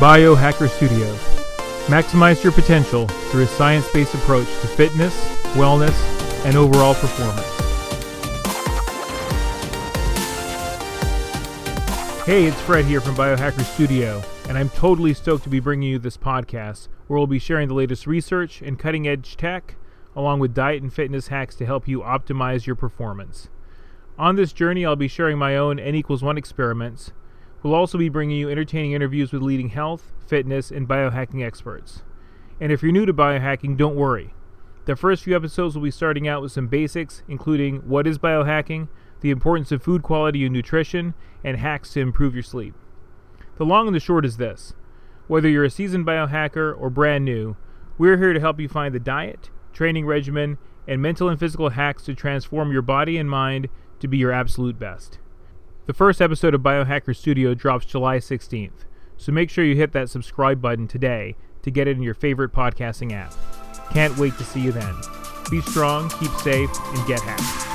Biohacker Studio. Maximize your potential through a science based approach to fitness, wellness, and overall performance. Hey, it's Fred here from Biohacker Studio, and I'm totally stoked to be bringing you this podcast where we'll be sharing the latest research and cutting edge tech, along with diet and fitness hacks to help you optimize your performance. On this journey, I'll be sharing my own N equals 1 experiments. We'll also be bringing you entertaining interviews with leading health, fitness, and biohacking experts. And if you're new to biohacking, don't worry. The first few episodes will be starting out with some basics, including what is biohacking, the importance of food quality and nutrition, and hacks to improve your sleep. The long and the short is this whether you're a seasoned biohacker or brand new, we're here to help you find the diet, training regimen, and mental and physical hacks to transform your body and mind to be your absolute best. The first episode of Biohacker Studio drops July 16th, so make sure you hit that subscribe button today to get it in your favorite podcasting app. Can't wait to see you then. Be strong, keep safe, and get hacked.